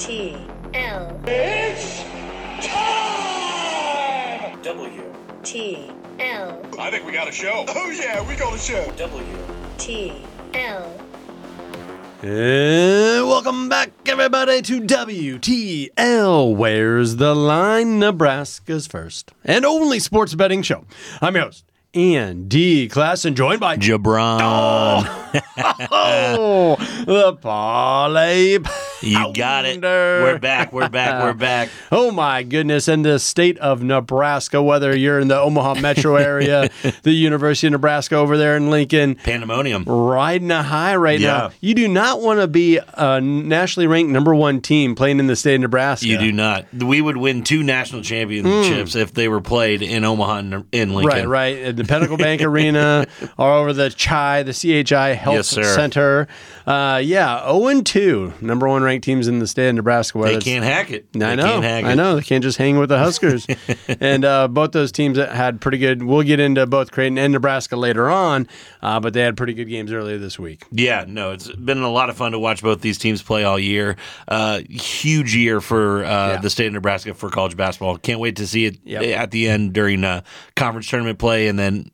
W. T L It's time! W. T L I think we got a show. Oh yeah, we got a show. W. T L And welcome back, everybody, to WTL. Where's the line? Nebraska's first and only sports betting show. I'm your host, Andy Classen, and joined by JaBron. oh, oh the parlay. You got it. We're back. We're back. We're back. Oh my goodness! In the state of Nebraska, whether you're in the Omaha metro area, the University of Nebraska over there in Lincoln, Pandemonium. riding a high right Yeah. now. You do not want to be a nationally ranked number one team playing in the state of Nebraska. You do not. We would win two national championships if they were played in Omaha and in Lincoln. Right, right. At the Pinnacle Bank Arena or over the CHI, the CHI Health Yes, sir. Center. Uh, yeah, 0 and 2, number one ranked teams in the state of Nebraska. They it's- can't hack it. I They know. Can't hack I it. know. They can't just hang with the Huskers. and uh, both those teams had pretty good. We'll get into both Creighton and Nebraska later on, uh, but they had pretty good games earlier this week. Yeah, no, it's been a lot of fun to watch both these teams play all year. Uh, huge year for uh, Yeah. the state of Nebraska for college basketball. Can't wait to see it Yep. at the end during uh, conference tournament play, and then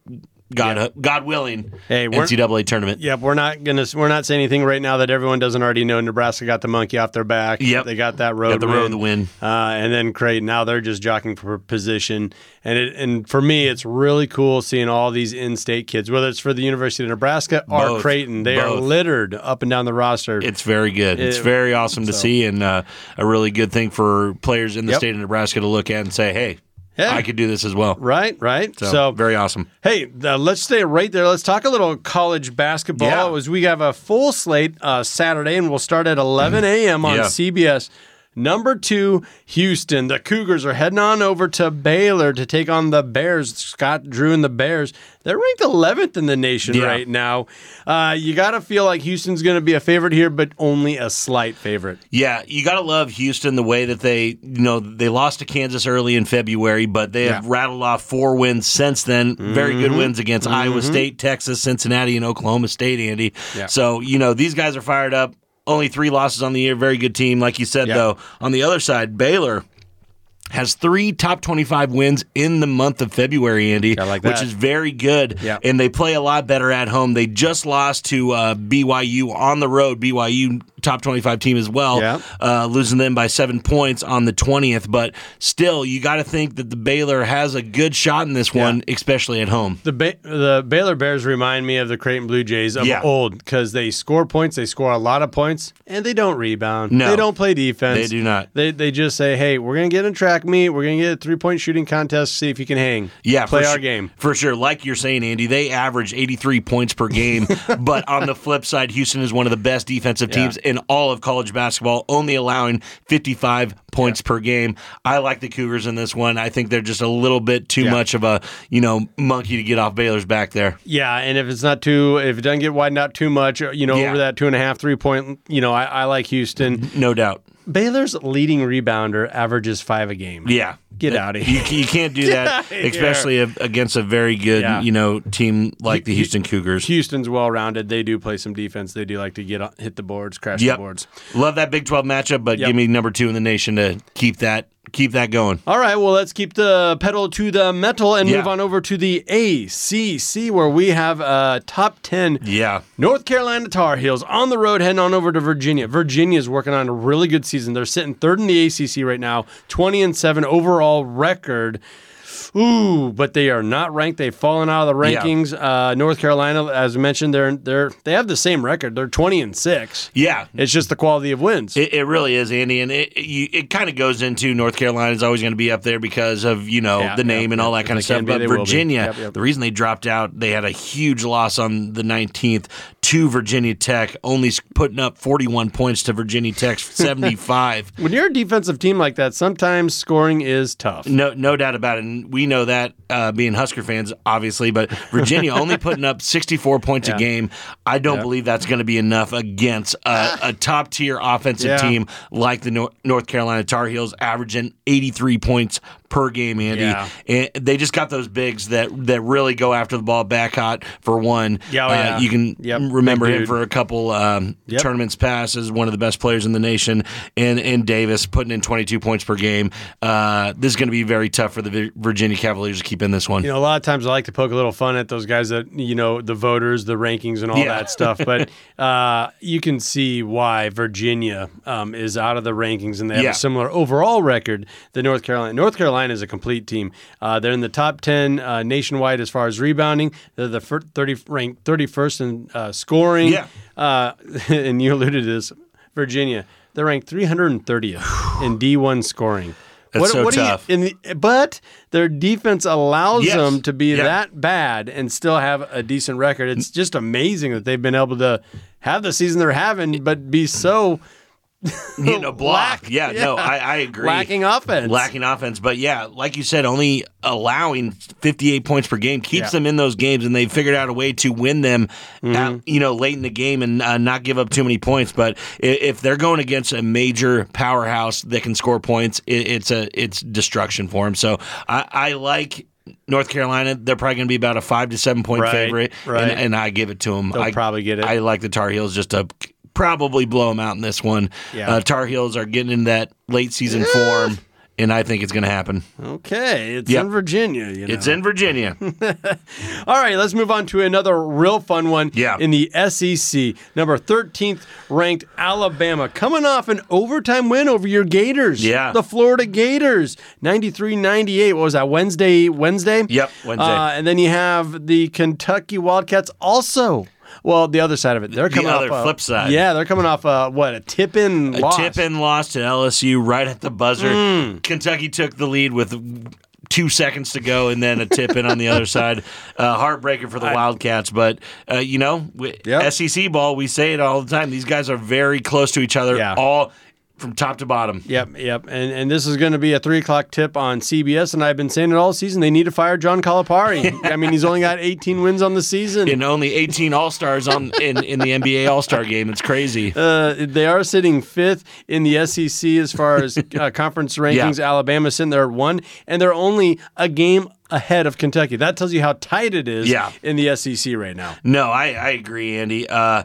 God, God willing, Hey, we're- NCAA tournament. Yep, we're not gonna we're not saying anything right now that everyone doesn't already know. Nebraska got the monkey off their back. Yep. they got that road Got the win. road to win. Uh, and then Creighton now they're just jockeying for position. And it and for me, it's really cool seeing all these in-state kids, whether it's for the University of Nebraska or Both. Creighton. They are littered up and down the roster. It's very good. It's very awesome to see, and uh, a really good thing for players in the Yep. state of Nebraska to look at and say, "Hey, I could do this as well." right, right. So, So, very awesome. Hey, uh, let's stay right there. Let's talk a little college basketball. Yeah. As we have a full slate uh, Saturday, and we'll start at 11 a.m. on Yeah. CBS. Number two, Houston. The Cougars are heading on over to Baylor to take on the Bears. Scott Drew and the Bears. They're ranked 11th in the nation Yeah. right now. Uh, you got to feel like Houston's going to be a favorite here, but only a slight favorite. Yeah, you got to love Houston the way that they, you know, they lost to Kansas early in February, but they have Yeah. Mm-hmm. rattled off four wins since then. Very good wins against Iowa State, Texas, Cincinnati, and Oklahoma State, Andy. Yeah. So, you know, these guys are fired up. Only three losses on the year. Very good team. Like you said, Yeah. though, on the other side, Baylor has three top 25 wins in the month of February, Andy, I like which is very good. Yeah. And they play a lot better at home. They just lost to uh, BYU on the road, BYU top 25 team as well, Yeah. uh, losing them by seven points on the 20th. But still, you got to think that the Baylor has a good shot in this one, especially at home. The ba- the Baylor Bears remind me of the Creighton Blue Jays of Yeah. old because they score points, they score a lot of points, and they don't rebound. No. they don't play defense. They do not. They they just say, "Hey, we're gonna get in a meet. We're gonna get a three point shooting contest. See if you can hang. Yeah, play our su- game." for sure. Like you're saying, Andy, they average 83 points per game. but on the flip side, Houston is one of the best defensive Yeah. teams in all of college basketball, only allowing 55 points per game. I like the Cougars in this one. I think they're just a little bit too Yeah. much of a you know monkey to get off Baylor's back there. Yeah, and if it's not too, if it doesn't get widened out too much, you know, Yeah. over that two and a half, three point, you know, I, I like Houston. No doubt. Baylor's leading rebounder averages five a game. Yeah. Get out of here. You, you can't do that, especially if- against a very good, Yeah. you know, team like the Houston Cougars. Houston's well rounded. They do play some defense. They do like to get on- hit the boards, crash Yep. the boards. Love that Big 12 matchup, but Yep. give me number two in the nation to keep that keep that going. All right, well, let's keep the pedal to the metal and Yeah. move on over to the ACC, where we have a top 10 Yeah. North Carolina Tar Heels on the road heading on over to Virginia. Virginia's working on a really good season. They're sitting third in the ACC right now, 20 and 7 overall record. Ooh, but they are not ranked. They've fallen out of the Yeah. rankings. Uh, North Carolina, as mentioned, they're they're they have the same record. They're twenty and six. Yeah, It's just the quality of wins. It, it really is, Andy, and it it, it kind of goes into North Carolina is always going to be up there because of you know Yeah, the name yeah, and all that kind of stuff. be, But they will be. Virginia, Yep, yep. the reason they dropped out, they had a huge loss on the 19th to Virginia Tech, only putting up 41 points to Virginia Tech's 75. when you're a defensive team like that, sometimes scoring is tough. No, no doubt about it. And we know that uh, being Husker fans, obviously. But Virginia only putting up 64 points Yeah. a game. I don't Yeah. believe that's going to be enough against a, a top tier offensive Yeah. team like the Nor- North Carolina Tar Heels, averaging 83 points per game, Andy. Yeah. And they just got those bigs that that really go after the ball Bacot for one. Yeah, oh, Uh, yeah. you can Yep, remember him for a couple um, Yep. tournaments past as one of the best players in the nation. And and Davis putting in 22 points per game. Uh, this is going to be very tough for the Virginia Cavaliers to keep in this one. You know, a lot of times I like to poke a little fun at those guys that you know the voters, the rankings, and all Yeah. that stuff. But uh, you can see why Virginia um, is out of the rankings, and they have Yeah. a similar overall record than North Carolina. North Carolina is a complete team. Uh, they're in the top ten uh, nationwide as far as rebounding. They're the fir- thirty ranked thirty first in uh, scoring. Yeah. uh, and you alluded to this, Virginia. They're ranked 330th in D1 scoring. That's so do you- tough. in the, but their defense allows Yes. them to be Yeah. that bad and still have a decent record. It's just amazing that they've been able to have the season they're having, but be so you know, block. Lack- yeah, no. I, I agree. lacking offense. Lacking offense, but yeah, like you said, only allowing 58 points per game keeps Yeah. them in those games, and they've figured out a way to win them, Mm-hmm. out, you know, late in the game and uh, not give up too many points. But if they're going against a major powerhouse that can score points, it, it's a it's destruction for them. So I, I like. North Carolina, they're probably going to be about a five to seven point Right, favorite, right. and, and I give it to them. They'll I probably get it. I like the Tar Heels just to probably blow them out in this one. Yeah. Uh, Tar Heels are getting in that late season form, and I think it's going to happen. Okay, it's Yep. in Virginia. You know. It's in Virginia. All right, let's move on to another real fun one. Yeah. In the SEC, number 13th ranked Alabama, coming off an overtime win over your Gators. Yeah. The Florida Gators, 93 98. What was that, Wednesday? Wednesday? Yep, Wednesday. Uh, and then you have the Kentucky Wildcats also. Well, the other side of it. They're coming other off a- flip side. Yeah, they're coming off a, what, a tip in A loss. tip in loss to LSU right at the buzzer. Hmm. Kentucky took the lead with two seconds to go, and then a tip in on the other side. Uh, heartbreaker for the Wildcats, but uh, you know, Yep. SEC ball. We say it all the time. These guys are very close to each other. Yeah. All from top to bottom. Yep, yep. And and this is going to be a three o'clock tip on CBS, and I've been saying it all season. They need to fire John Calipari. I mean, he's only got 18 wins on the season. And only 18 All Stars on in, in the NBA All Star game. It's crazy. Uh, they are sitting fifth in the SEC as far as uh, conference rankings. Alabama sitting there at one, and they're only a game ahead of Kentucky. That tells you how tight it is Yeah. in the SEC right now. No, I, I agree, Andy. Uh,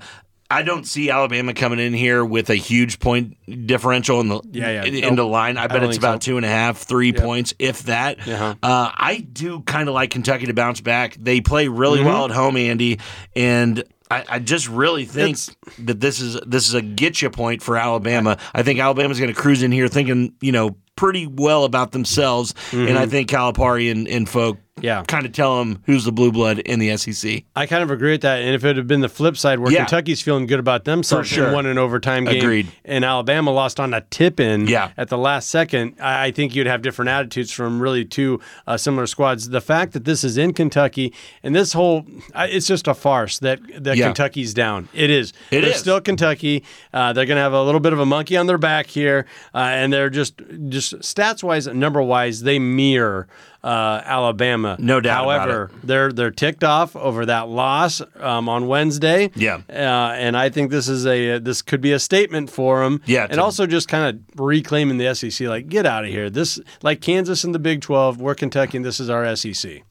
I don't see Alabama coming in here with a huge point differential in the Yeah, yeah. in, Nope. the line. I bet don't it's about so. two and a half, three points, if that. Uh-huh. Uh, I do kind of like Kentucky to bounce back. They play really Mm-hmm. well at home, Andy, and. I, I just really think It's- that this is this is a get you point for Alabama. I think Alabama's going to cruise in here thinking, you know, pretty well about themselves, and I think Calipari and, and folk Mm-hmm. Yeah. kind of tell them who's the blue blood in the SEC. I kind of agree with that. And if it had been the flip side where Yeah. Kentucky's feeling good about themselves sure. and won an overtime game, Agreed. and Alabama lost on a tip in Yeah. at the last second, I, I think you'd have different attitudes from really two uh, similar squads. The fact that this is in Kentucky and this whole, I- it's just a farce that, that Yeah. Kentucky's down. It is. It they're is. still Kentucky. Uh, they're going to have a little bit of a monkey on their back here, uh, and they're just, just stats wise, number wise, they mirror uh, Alabama. No doubt about However, they're they're ticked off over that loss um, on Wednesday. Yeah. uh, and I think this is a this could be a statement for them. Yeah, and also just kind of reclaiming the SEC. Like, get out of here. This like Kansas in the Big Twelve. We're Kentucky, and this is our SEC.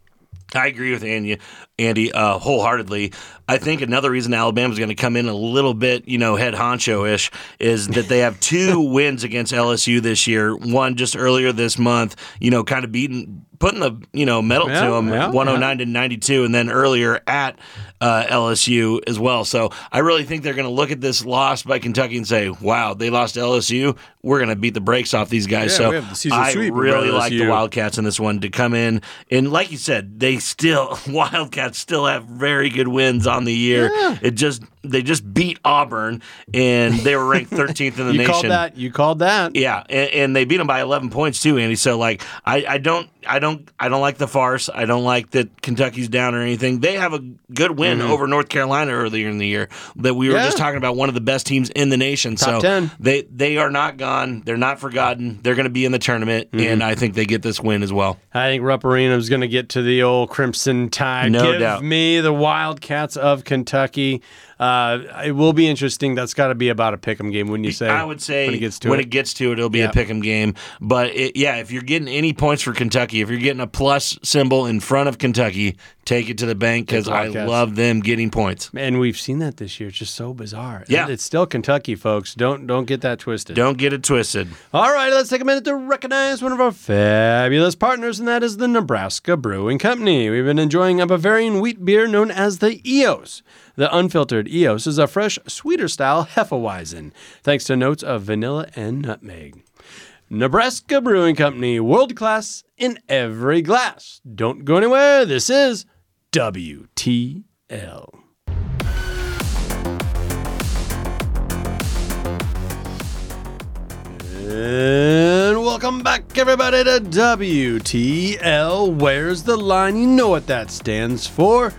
I agree with Anya. Andy, uh, wholeheartedly. I think another reason Alabama's going to come in a little bit, you know, head honcho ish, is that they have two wins against LSU this year. One just earlier this month, you know, kind of beating, putting the you know medal Yeah, to them, yeah, 109 to 92, and then earlier at uh, LSU as well. So I really think they're going to look at this loss by Kentucky and say, "Wow, they lost to LSU. We're going to beat the brakes off these guys." Yeah, so I really like the Wildcats in this one to come in and, like you said, they still Wildcats still have very good wins on the year. It just they just beat Auburn and they were ranked 13th in the You nation. called that. You called that. Yeah, and, and they beat them by 11 points too, Andy. So like, I, I don't, I don't, I don't like the farce. I don't like that Kentucky's down or anything. They have a good win over North Carolina earlier in the year that we were Mm-hmm. Yeah. just talking about. One of the best teams in the nation. Top so 10. they they are not gone. They're not forgotten. They're going to be in the tournament, Mm-hmm. and I think they get this win as well. I think Rupp Arena is going to get to the old Crimson Tide. No Give doubt. me the Wildcats of Kentucky. Uh, it will be interesting. That's got to be about a pick'em game, wouldn't you say? I would say when it gets to it. gets to it, it'll be Yeah. a pick'em game. But it, yeah, if you're getting any points for Kentucky, if you're getting a plus symbol in front of Kentucky, take it to the bank because I love them getting points. and we've seen that this year. It's just so bizarre. Yeah. it's still Kentucky, folks. Don't don't get that twisted. Don't get it twisted. All right, let's take a minute to recognize one of our fabulous partners, and that is the Nebraska Brewing Company. We've been enjoying a Bavarian wheat beer known as the EOS. The unfiltered EOS is a fresh, sweeter style Hefeweizen, thanks to notes of vanilla and nutmeg. Nebraska Brewing Company, world class in every glass. Don't go anywhere. This is WTL. And welcome back, everybody, to WTL. Where's the line? You know what that stands for.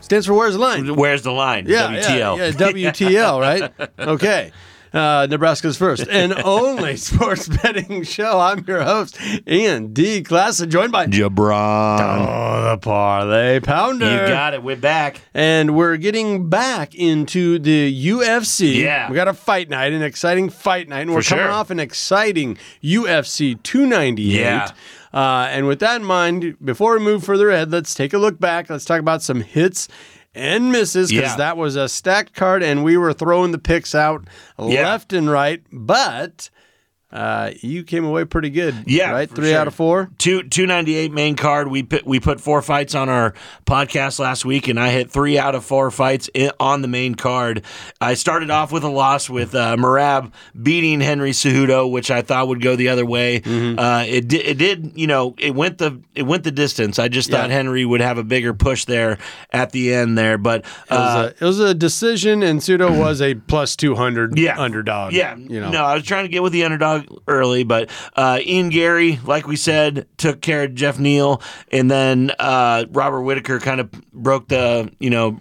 Stands for Where's the Line? Where's the line? Yeah, WTL. Yeah, yeah, WTL, right? Okay. Uh, Nebraska's first and only sports betting show. I'm your host, Andy Classen, joined by JaBron. Oh, the Parlay Pounder. You got it. We're back. And we're getting back into the UFC. Yeah. We got a fight night, an exciting fight night. And we're coming sure. off an exciting UFC 298. Yeah. Uh, and with that in mind, before we move further ahead, let's take a look back. Let's talk about some hits and misses because Yeah. that was a stacked card and we were throwing the picks out Yeah. left and right. But uh, you came away pretty good. Yeah, Right? Three sure. out of four. Two two ninety eight main card. We put we put four fights on our podcast last week, and I hit three out of four fights i on the main card. I started off with a loss with uh, Merab beating Henry Cejudo, which I thought would go the other way. Mm-hmm. Uh, it did. It did. You know, it went the it went the distance. I just thought Yeah. Henry would have a bigger push there at the end there, but It was, uh, a, it was a decision, and Cejudo was a plus 200 yeah. underdog. Yeah, You know. no, I was trying to get with the underdog early, but uh, Ian Garry, like we said, took care of Geoff Neal, and then uh, Robert Whitaker kind of broke the, you know.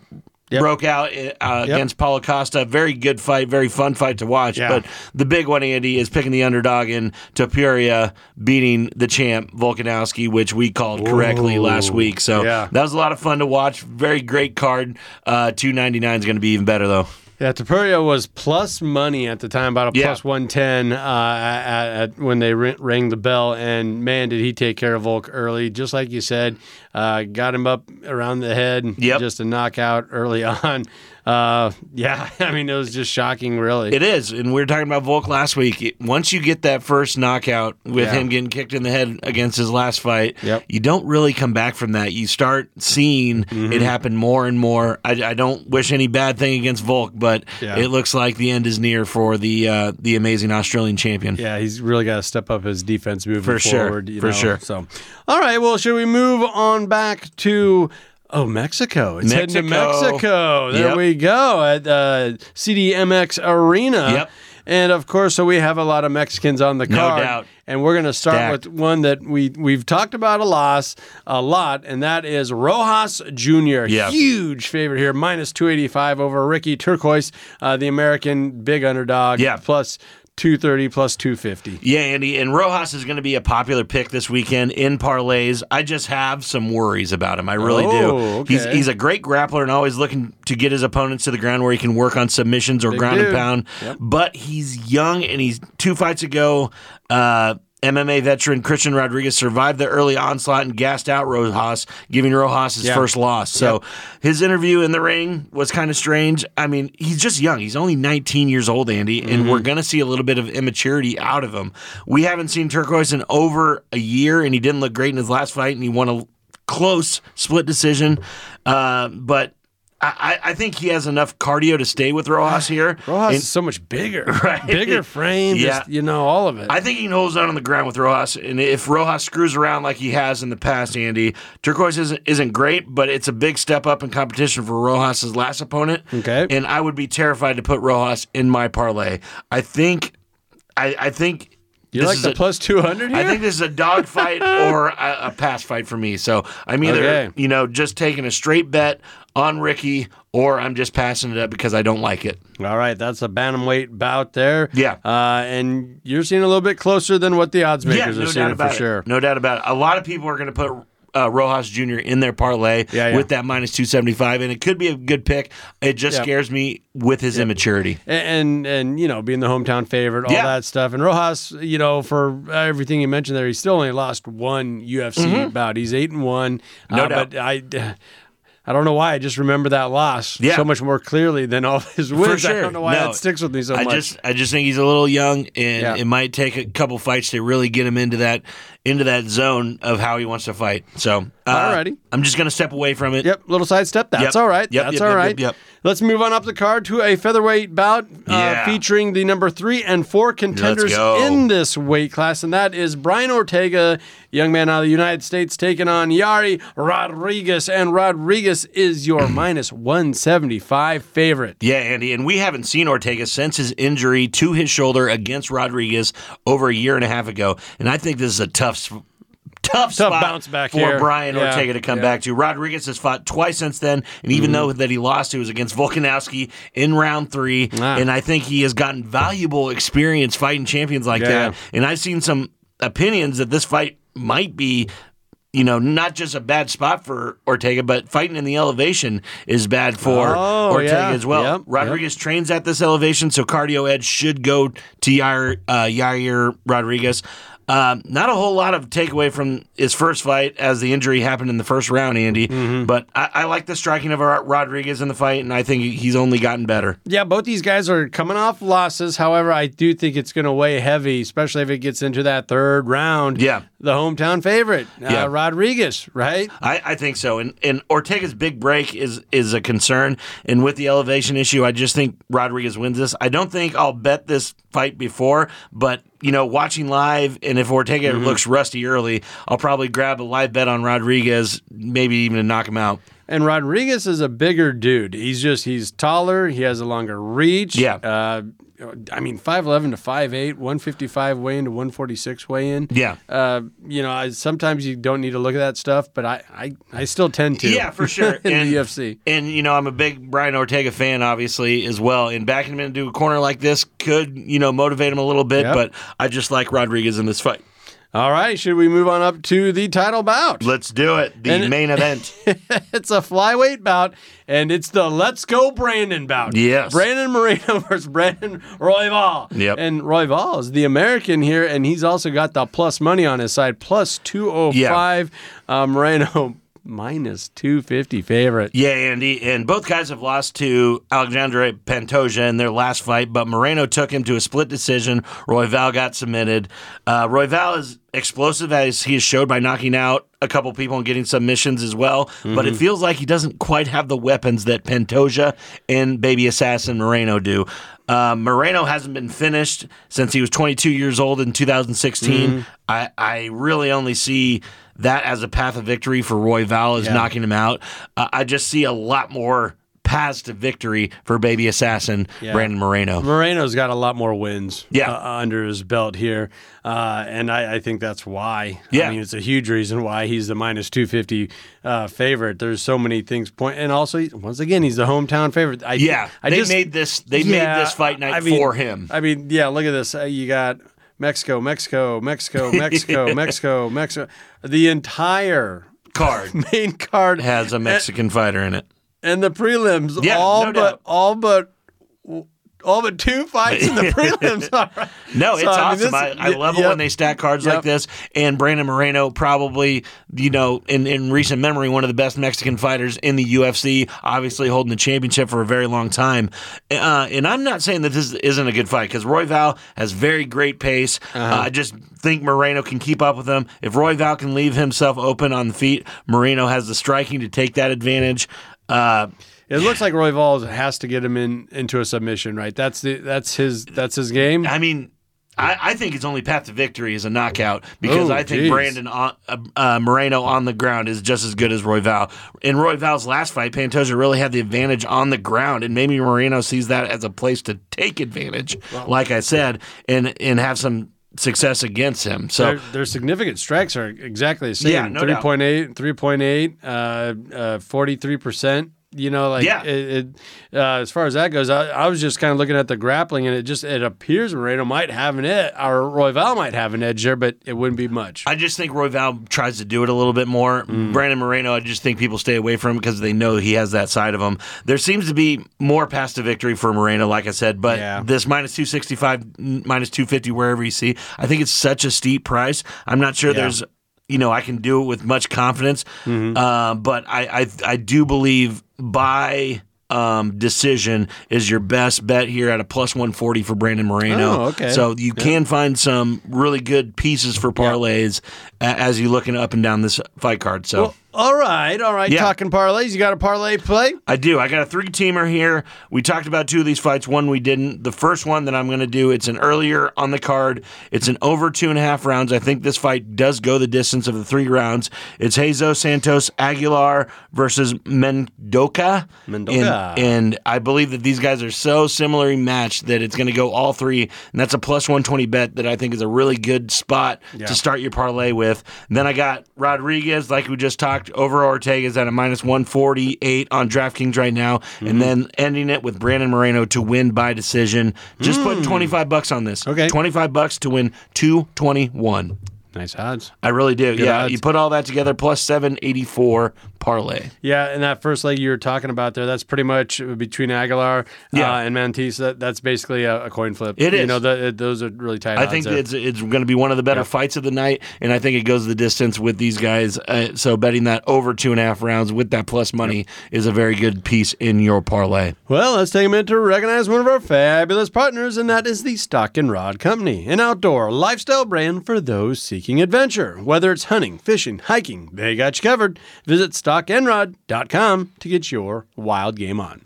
Yep. Broke out uh, against Paulo Costa. Very good fight, very fun fight to watch. Yeah. But the big one, Andy, is picking the underdog in Topuria beating the champ Volkanovski, which we called correctly Ooh. last week. So Yeah. that was a lot of fun to watch. Very great card. Uh, Two ninety nine is going to be even better though. Yeah, Topuria was plus money at the time, about a Yeah. plus 110 uh, at, at, when they ri- rang the bell. And man, did he take care of Volk early, just like you said. Uh, got him up around the head, Yep. just a knockout early on. Uh, yeah, I mean, it was just shocking, really. It is, and we were talking about Volk last week. Once you get that first knockout with Yeah. him getting kicked in the head against his last fight, Yep. you don't really come back from that. You start seeing Mm-hmm. it happen more and more. I, I don't wish any bad thing against Volk, but Yeah. it looks like the end is near for the uh, the amazing Australian champion. Yeah, he's really got to step up his defense moving For sure, forward. you for know, sure. So, all right. Well, should we move on back to oh Mexico? It's heading to Mexico. Mexico. There Yep. we go at uh, CDMX Arena. Yep. And of course, so we have a lot of Mexicans on the No card. doubt. And we're going to start Stacked. with one that we we've talked about a lot, a lot, and that is Rosas Jr. Yeah. Huge favorite here, minus two eighty five over Ricky Turcios, uh, the American big underdog. Yeah. plus two thirty, plus two fifty. Yeah, Andy, and Rosas is going to be a popular pick this weekend in parlays. I just have some worries about him. I really Oh, do. He's he's a great grappler and always looking to get his opponents to the ground where he can work on submissions or Big ground dude. and pound. Yep. But he's young and he's two fights ago. Uh, MMA veteran Christian Rodriguez survived the early onslaught and gassed out Rosas, giving Rosas his Yeah. first loss. So his interview in the ring was kind of strange. I mean, he's just young. He's only 19 years old, Andy, and Mm-hmm. we're going to see a little bit of immaturity out of him. We haven't seen Turcios in over a year, and he didn't look great in his last fight, and he won a close split decision. Uh, but I, I think he has enough cardio to stay with Rosas here. Rosas And- is so much bigger, Right. Bigger frame, Yeah. just, you know, all of it. I think he can hold his on the ground with Rosas, and if Rosas screws around like he has in the past, Andy, Turcios isn't isn't great, but it's a big step up in competition for Rosas's last opponent. Okay. and I would be terrified to put Rosas in my parlay. I think, I, I think. You this like is the a- plus two hundred here? I think this is a dog fight or a, a pass fight for me. So I'm either Okay. you know just taking a straight bet on Ricky, or I'm just passing it up because I don't like it. All right, that's a bantamweight bout there. Yeah. uh, and you're seeing a little bit closer than what the odds makers yeah, are no seeing doubt it for about sure. No doubt about it. A lot of people are going to put uh, Rosas Jr. in their parlay Yeah, yeah. with that minus 275, and it could be a good pick. It just Yeah. scares me with his immaturity. and, and and you know being the hometown favorite, all Yeah. that stuff. And Rosas, you know, for everything you mentioned there, he still only lost one UFC bout. He's eight and one. Mm-hmm. No Uh, doubt. But I. I don't know why. I just remember that loss Yeah. so much more clearly than all his wins. Sure. I don't know why No, that sticks with me so I much. just I just think he's a little young, and Yeah. it might take a couple fights to really get him into that into that zone of how he wants to fight. So, uh, Alrighty. I'm just going to step away from it. Yep, little sidestep. That's Yep. all right. Yep, That's yep, all yep, yep. Let's move on up the card to a featherweight bout uh, Yeah. featuring the number three and four contenders in this weight class, and that is Brian Ortega, young man out of the United States, taking on Yair Rodriguez, and Rodriguez is your minus one seventy five favorite. Yeah, Andy, and we haven't seen Ortega since his injury to his shoulder against Rodriguez over a year and a half ago, and I think this is a tough. Tough, Tough spot bounce back for here. Brian Yeah, Ortega to come yeah. Back to. Rodriguez has fought twice since then, and even though that he lost, it was against Volkanovski in round three. Ah. And I think he has gotten valuable experience fighting champions like Yeah. that. And I've seen some opinions that this fight might be you know, not just a bad spot for Ortega, but fighting in the elevation is bad for Oh, Ortega yeah. as well. Yep, Rodriguez trains at this elevation, so cardio edge should go to Yair, uh, Yair Rodriguez. Um, not a whole lot of takeaway from his first fight as the injury happened in the first round, Andy. Mm-hmm. But I, I like the striking of Rod- Rodriguez in the fight, and I think he's only gotten better. Yeah, both these guys are coming off losses. However, I do think it's going to weigh heavy, especially if it gets into that third round. Yeah. The hometown favorite, Yeah. uh, Rodriguez, right? I, I think so. And and Ortega's big break is is a concern. And with the elevation issue, I just think Rodriguez wins this. I don't think I'll bet this fight before, but you know, watching live and if Ortega looks rusty early, I'll probably grab a live bet on Rodriguez, maybe even to knock him out. And Rodriguez is a bigger dude. He's just he's taller. He has a longer reach. Yeah. Uh, I mean, five eleven to five eight, one fifty five weigh in to one forty six weigh in. Yeah. Uh, you know, I, sometimes you don't need to look at that stuff, but I I, I still tend to. Yeah, for sure. in And- the UFC. And you know, I'm a big Brian Ortega fan, obviously as well. And backing him into a corner like this could, you know, motivate him a little bit. Yep. But I just like Rodriguez in this fight. All right, should we move on up to the title bout? Let's do it. The And main event. it's a flyweight bout, and it's the Let's Go Brandon bout. Yes. Brandon Moreno versus Brandon Royval. Yep. And Royval is the American here, and he's also got the plus money on his side, plus 205. Uh, Moreno minus 250 favorite. Yeah, Andy. And both guys have lost to Alexandre Pantoja in their last fight, but Moreno took him to a split decision. Royval got submitted. Uh, Royval is explosive as he has showed by knocking out a couple people and getting submissions as well, but it feels like he doesn't quite have the weapons that Pantoja and Baby Assassin Moreno do. Uh, Moreno hasn't been finished since he was 22 years old in 2016. I, I really only see that as a path of victory for Royval is Yeah. knocking him out. Uh, I just see a lot more paths to victory for Baby Assassin Yeah. Brandon Moreno. Moreno's got a lot more wins Yeah. uh, under his belt here. Uh, and I, I think that's why. Yeah. I mean, it's a huge reason why he's the minus 250 uh, favorite. There's so many things. And also, once again, he's the hometown favorite. I, Yeah, I they just, made this. They Yeah, made this fight night I mean- for him. I mean, yeah, look at this. Uh, you got Mexico, Mexico, Mexico, Mexico, Mexico, Mexico. The entire Card main card has a Mexican fighter in it. and the prelims, Yeah, all no but doubt. all but all but two fights in the prelims. Right. No, it's So, I mean, awesome. this- I, I love it when they stack cards Yep. like this. And Brandon Moreno, probably, you know, in, in recent memory, one of the best Mexican fighters in the UFC, obviously holding the championship for a very long time. Uh, and I'm not saying that this isn't a good fight because Royval has very great pace. Uh-huh. Uh, I just think Moreno can keep up with him. If Royval can leave himself open on the feet, Moreno has the striking to take that advantage. Uh, It looks like Roy Valls has to get him in into a submission, right? That's the that's his that's his game. I mean, I, I think his only path to victory is a knockout because Oh, I think geez. Brandon on, uh, uh, Moreno on the ground is just as good as Royval. In Royval's last fight, Pantoja really had the advantage on the ground, and maybe Moreno sees that as a place to take advantage, like I said, and and have some success against him. So their, their significant strikes are exactly the same. Yeah, no doubt. 3.8, 3.8, uh, uh, 43%. You know, like Yeah. it, it, uh, as far as that goes, I, I was just kind of looking at the grappling, and it just it appears Moreno might have an edge, or Royval might have an edge there, but it wouldn't be much. I just think Royval tries to do it a little bit more. Mm. Brandon Moreno, I just think people stay away from him because they know he has that side of him. There seems to be more past to victory for Moreno, like I said, but Yeah. this minus 265, minus 250, wherever you see, I think it's such a steep price. I'm not sure Yeah. there's, you know, I can do it with much confidence, Mm-hmm. uh, but I, I, I do believe by. Um, decision is your best bet here at a plus 140 for Brandon Moreno. Oh, okay. So you can find some really good pieces for parlays as you looking up and down this fight card. So Well, all right, all right. Yeah. Talking parlays, you got a parlay play? I do. I got a three teamer here. We talked about two of these fights. One we didn't. The first one that I'm going to do, it's an earlier on the card. It's an over two and a half rounds. I think this fight does go the distance of the three rounds. It's Jesus Santos Aguilar versus Mendonça. Mendonça. And, and I believe that these guys are so similarly matched that it's going to go all three. And that's a plus 120 bet that I think is a really good spot to start your parlay with. And then I got Rodriguez, like we just talked, over Ortega's at a minus 148 on DraftKings right now. Mm-hmm. And then ending it with Brandon Moreno to win by decision. Just putting 25 bucks on this. Mm. Okay. 25 bucks to win 221. Nice odds. I really do. yeah. odds. You put all that together plus 784 parlay. Yeah, and that first leg you were talking about there, that's pretty much between Aguilar Yeah. uh, and Mantis. That, that's basically a, a coin flip. It You is. know, the, it- those are really tight I think there. it's it's going to be one of the better fights of the night, and I think it goes the distance with these guys. Uh, so betting that over two and a half rounds with that plus money is a very good piece in your parlay. Well, let's take a minute to recognize one of our fabulous partners, and that is the Stock and Rod Company, an outdoor lifestyle brand for those seeking adventure. Whether it's hunting, fishing, hiking, they got you covered. Visit stockenrod.com to get your wild game on.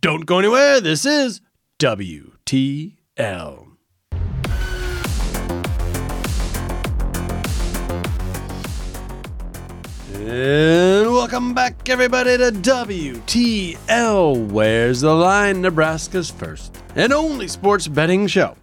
Don't go anywhere. This is WTL. And welcome back, everybody, to WTL. Where's the line? Nebraska's first and only sports betting show.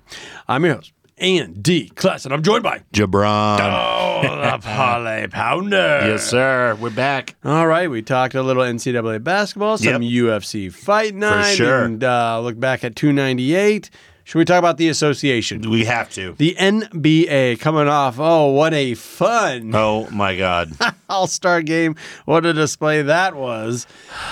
I'm your host, Andy Classen, and I'm joined by JaBron. Oh, the Parlay Pounder. Yes, sir. We're back. All right, we talked a little NCAA basketball, some Yep. UFC fight night, sure. and uh, look back at 298. Should we talk about the association? We have to. The NBA coming off. Oh, what a fun Oh my God. All Star game! What a display that was.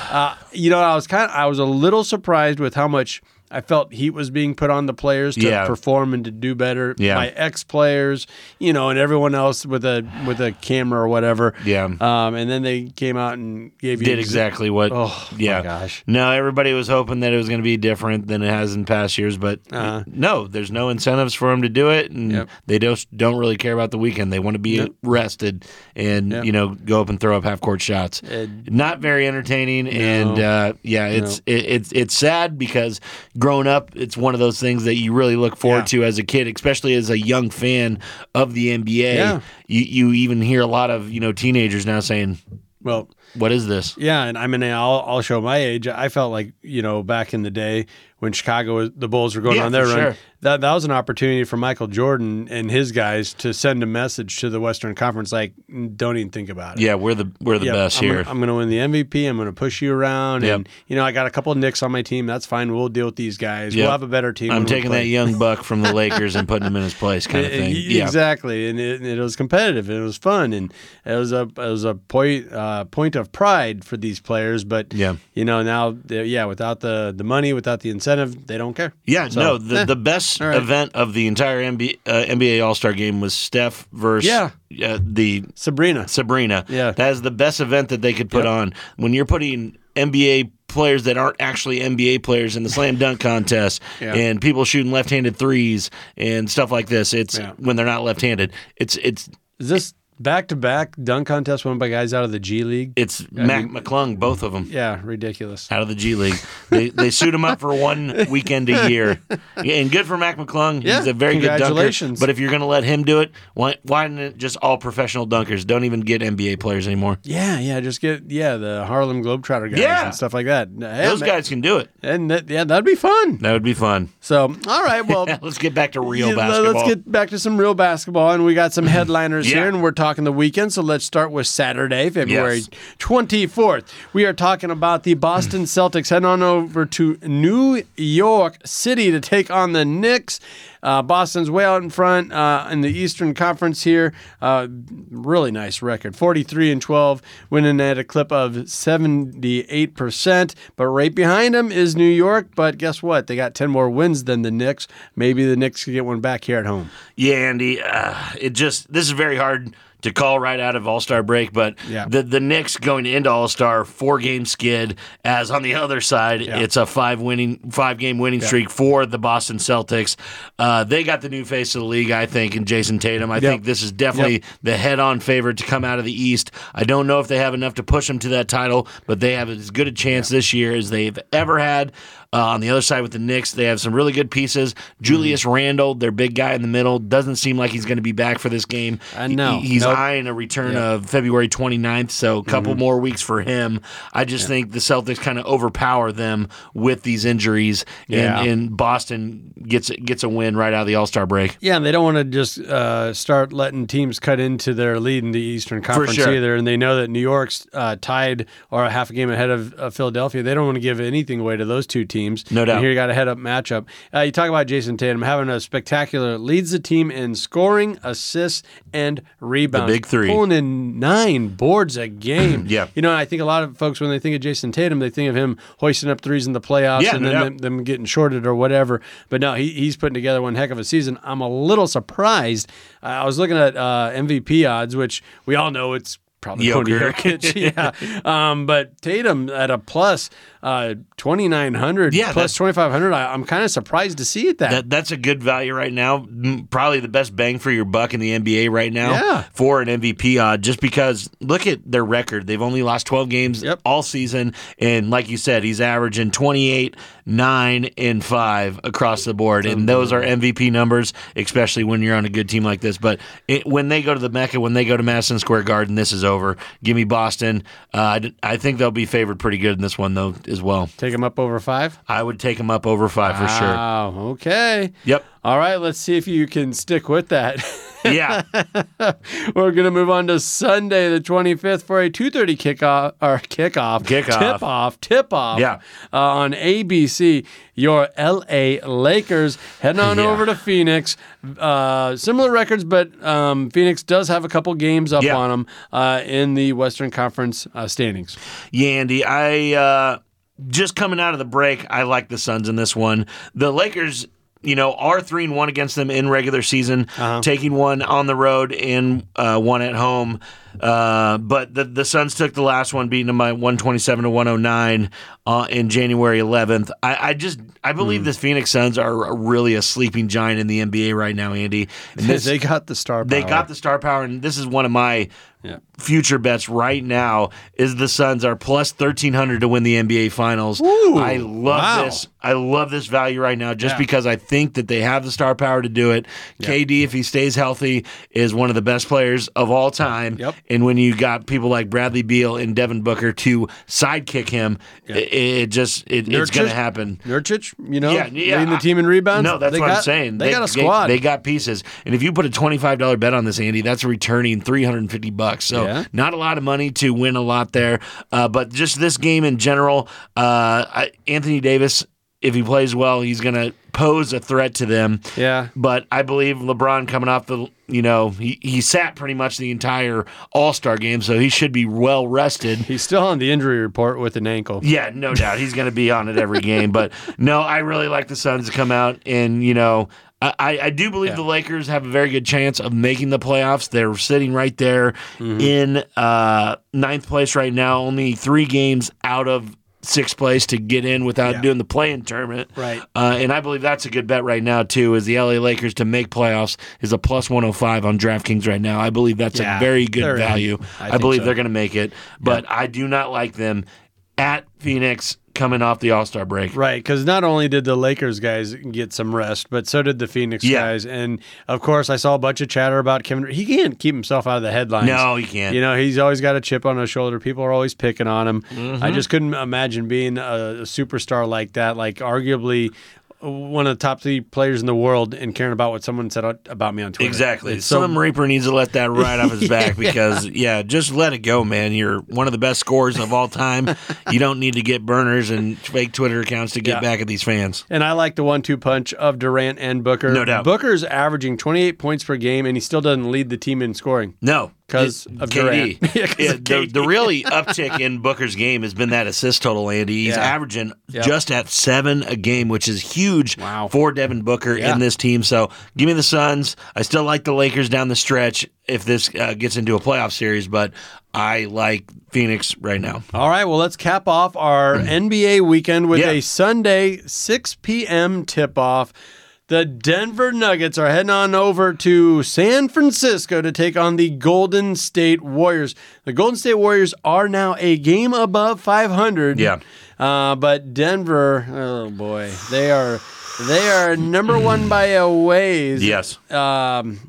Uh, you know, I was kind of, I was a little surprised with how much I felt heat was being put on the players to Yeah. perform and to do better. Yeah. My ex players, you know, and everyone else with a with a camera or whatever. Yeah. Um, and then they came out and gave you Did exactly what? Oh, my yeah. gosh. No, everybody was hoping that it was going to be different than it has in past years, but Uh-huh. no, there's no incentives for them to do it, and Yep. they don't don't really care about the weekend. They want to be Yep. rested and Yep. you know go up and throw up half court shots. And- Not very entertaining, and uh, yeah, it's it, it's it's sad because growing up, it's one of those things that you really look forward Yeah. to as a kid, especially as a young fan of the NBA. Yeah. You you even hear a lot of you know teenagers now saying, Well, "What is this?" Yeah, and I mean, I'll, I'll show my age. I felt like you know back in the day when Chicago, the Bulls were going Yeah, on their run. sure. That that was an opportunity for Michael Jordan and his guys to send a message to the Western Conference, like, don't even think about it. Yeah, we're the we're the Yeah, best I'm here. Gonna, I'm going to win the MVP. I'm going to push you around, Yep. and you know I got a couple of nicks on my team. That's fine. We'll deal with these guys. Yep. We'll have a better team. I'm taking that young buck from the Lakers and putting him in his place, kind of thing. Yeah, Exactly, and it, it was competitive and it was fun, and it was a it was a point uh, point point of pride for these players. But Yeah. you know now, yeah, without the the money, without the incentive, they don't care. Yeah, So, no, the, eh. the best right. event of the entire NBA, uh, NBA All Star game was Steph versus Yeah. uh, the Sabrina. Sabrina. Yeah. That is the best event that they could put Yep. on. When you're putting NBA players that aren't actually NBA players in the slam dunk contest Yeah. and people shooting left-handed threes and stuff like this, it's Yeah. when they're not left-handed. It's it's Is this back to back dunk contest won by guys out of the G League? it's Mac McClung, both of them. Yeah, ridiculous. Out of the G League, they they suit him up for one weekend a year, and good for Mac McClung. He's a very good dunker. But if you're going to let him do it, why why not just all professional dunkers? Don't even get NBA players anymore. Yeah, yeah, just get yeah the Harlem Globetrotter guys Yeah. and stuff like that. Yeah, Those guys can do it. and that, yeah, that'd be fun. That would be fun. So, all right, well, Let's get back to real Yeah, basketball. Let's get back to some real basketball, and we got some headliners Yeah. here, and we're talking the weekend. So let's start with Saturday, February Yes. twenty fourth. We are talking about the Boston Celtics heading on over to New York City to take on the Knicks. Uh, Boston's way out in front uh, in the Eastern Conference here. Uh, really nice record, forty three and twelve, winning at a clip of seventy eight percent. But right behind them is New York. But guess what? They got ten more wins than the Knicks. Maybe the Knicks could get one back here at home. Yeah, Andy. Uh, it just this is very hard to call right out of All Star break, but Yeah. the the Knicks going into All Star four game skid. As on the other side, Yeah. it's a five winning five game winning streak for the Boston Celtics. Uh, Uh, they got the new face of the league, I think, in Jayson Tatum. I think this is definitely Yep. the head on favorite to come out of the East. I don't know if they have enough to push them to that title, but they have as good a chance this year as they've ever had. Uh, on the other side with the Knicks, they have some really good pieces. Julius Randle, their big guy in the middle, doesn't seem like he's going to be back for this game. I know. He- he's Nope. eyeing a return of February 29th, so a couple more weeks for him. I just think the Celtics kind of overpower them with these injuries, Yeah. and, and Boston gets gets a win right out of the All Star break. Yeah, and they don't want to just uh, start letting teams cut into their lead in the Eastern Conference sure. either. And they know that New York's uh, tied or a half a game ahead of uh, Philadelphia. They don't want to give anything away to those two teams. No doubt. And here you got a head up matchup. Uh, you talk about Jayson Tatum having a spectacular, leads the team in scoring, assists, and rebounds. The big three. Pulling in nine boards a game. Yeah. You know, I think a lot of folks, when they think of Jayson Tatum, they think of him hoisting up threes in the playoffs Yeah, and no then them, them getting shorted or whatever. But no, he, he's putting together one heck of a season. I'm a little surprised. I was looking at uh, MVP odds, which we all know it's probably Joker. Jokic. yeah. Um, but Tatum at a plus uh, 2,900, yeah, plus 2,500, I, I'm kind of surprised to see it that. That that's a good value right now. Probably the best bang for your buck in the NBA right now Yeah. for an MVP odd. Just because look at their record; they've only lost twelve games Yep. all season, and like you said, he's averaging twenty eight, nine, and five across the board, and those are MVP numbers, especially when you're on a good team like this. But it, when they go to the Mecca, when they go to Madison Square Garden, this is over. Give me Boston. Uh, I I think they'll be favored pretty good in this one though as well. Take them up over five. I would take them up over five for sure. Wow. Okay. Yep. All right. Let's see if you can stick with that. Yeah. We're gonna move on to Sunday, the 25th, for a 2:30 kickoff or kickoff, Kickoff. tip off, tip off. Yeah. uh, on ABC. Your LA Lakers heading on Yeah. over to Phoenix. Uh, similar records, but um, Phoenix does have a couple games up Yeah. on them uh, in the Western Conference uh, standings. Yeah, Andy, I uh, just coming out of the break, I like the Suns in this one. The Lakers, you know, are three and one against them in regular season, taking one on the road and uh, one at home. Uh, but the the Suns took the last one, beating them by one twenty seven to one hundred nine uh, in January eleventh. I, I just I believe the Phoenix Suns are really a sleeping giant in the NBA right now, Andy. And this- they got the star. Power. They got the star power, and this is one of my Yeah. future bets right now. Is the Suns are plus thirteen hundred to win the NBA Finals? I love wow. this. I love this value right now, just Yeah. because I think that they have the star power to do it. KD, if he stays healthy, is one of the best players of all time. Yep. And when you got people like Bradley Beal and Devin Booker to sidekick him, it, it just it, it's going to happen. Nurkic, you know, Yeah, yeah. leading the team in rebounds. No, that's They what got- I'm saying. They, got a squad. They, got pieces, and if you put a twenty-five dollar bet on this, Andy, that's returning three hundred and fifty bucks. So Yeah. not a lot of money to win a lot there, uh, but just this game in general. Uh, Anthony Davis if he plays well, he's going to pose a threat to them. Yeah. But I believe LeBron coming off the, you know, he, he sat pretty much the entire All Star game, so he should be well rested. He's still on the injury report with an ankle. Yeah, no doubt. He's going to be on it every game. But no, I really like the Suns to come out and, you know, I, I do believe Yeah. the Lakers have a very good chance of making the playoffs. They're sitting right there Mm-hmm. in uh, ninth place right now, only three games out of sixth place to get in without Yeah. doing the play-in tournament. Right. Uh, and I believe that's a good bet right now too. Is the LA Lakers to make playoffs is a plus one hundred five on DraftKings right now. I believe that's Yeah, a very good they're in. value. I I, believe so. they're going to make it, but I do not like them at Phoenix coming off the All Star break. Right, because not only did the Lakers guys get some rest, but so did the Phoenix Yeah. guys. And of course, I saw a bunch of chatter about Kevin. He can't keep himself out of the headlines. No, he can't. You know, he's always got a chip on his shoulder. People are always picking on him. Mm-hmm. I just couldn't imagine being a, a superstar like that, like arguably one of the top three players in the world, and caring about what someone said about me on Twitter. Exactly. It's so Reaper needs to let that right off his back because, yeah, just let it go, man. You're one of the best scorers of all time. you don't need to get burners and fake Twitter accounts to get Yeah. back at these fans. And I like the one-two punch of Durant and Booker. No doubt. Booker's averaging 28 points per game, and he still doesn't lead the team in scoring. No. 'Cause of KD. Durant. Yeah, Yeah, of the, the really uptick in Booker's game has been that assist total, Andy. He's Yeah. averaging Yep. just at seven a game, which is huge Wow. for Devin Booker in this team. So give me the Suns. I still like the Lakers down the stretch if this uh, gets into a playoff series, but I like Phoenix right now. All right, well, let's cap off our NBA weekend with a Sunday 6 p.m. tip off. The Denver Nuggets are heading on over to San Francisco to take on the Golden State Warriors. The Golden State Warriors are now a game above 500. Yeah. Uh, but Denver, oh boy, they are they are number one by a ways. Yes. Um,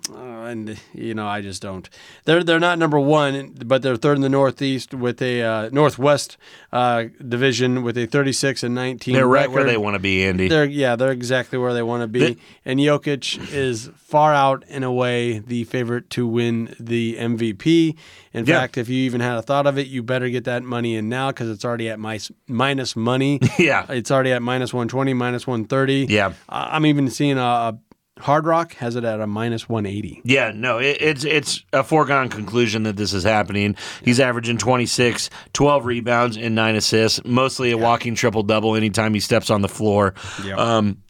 and you know, I just don't. They're they're not number one, but they're third in the Northeast with a uh, Northwest uh, division with a 36 and 19. They're right where they want to be, Andy. They're yeah, they're exactly where they want to be. And Jokic is far out and away the favorite to win the MVP. In Yeah. fact, if you even had a thought of it, you better get that money in now because it's already at minus minus money. Yeah. it's already at minus 120, minus 130. Yeah. I'm even seeing a, a Hard Rock has it at a minus 180. Yeah, no, it, it's it's a foregone conclusion that this is happening. He's averaging 26, 12 rebounds, and nine assists, mostly a walking triple double anytime he steps on the floor. Yep. Um,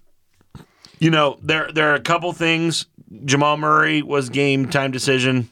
you know, there there are a couple things. Jamal Murray was game time decision.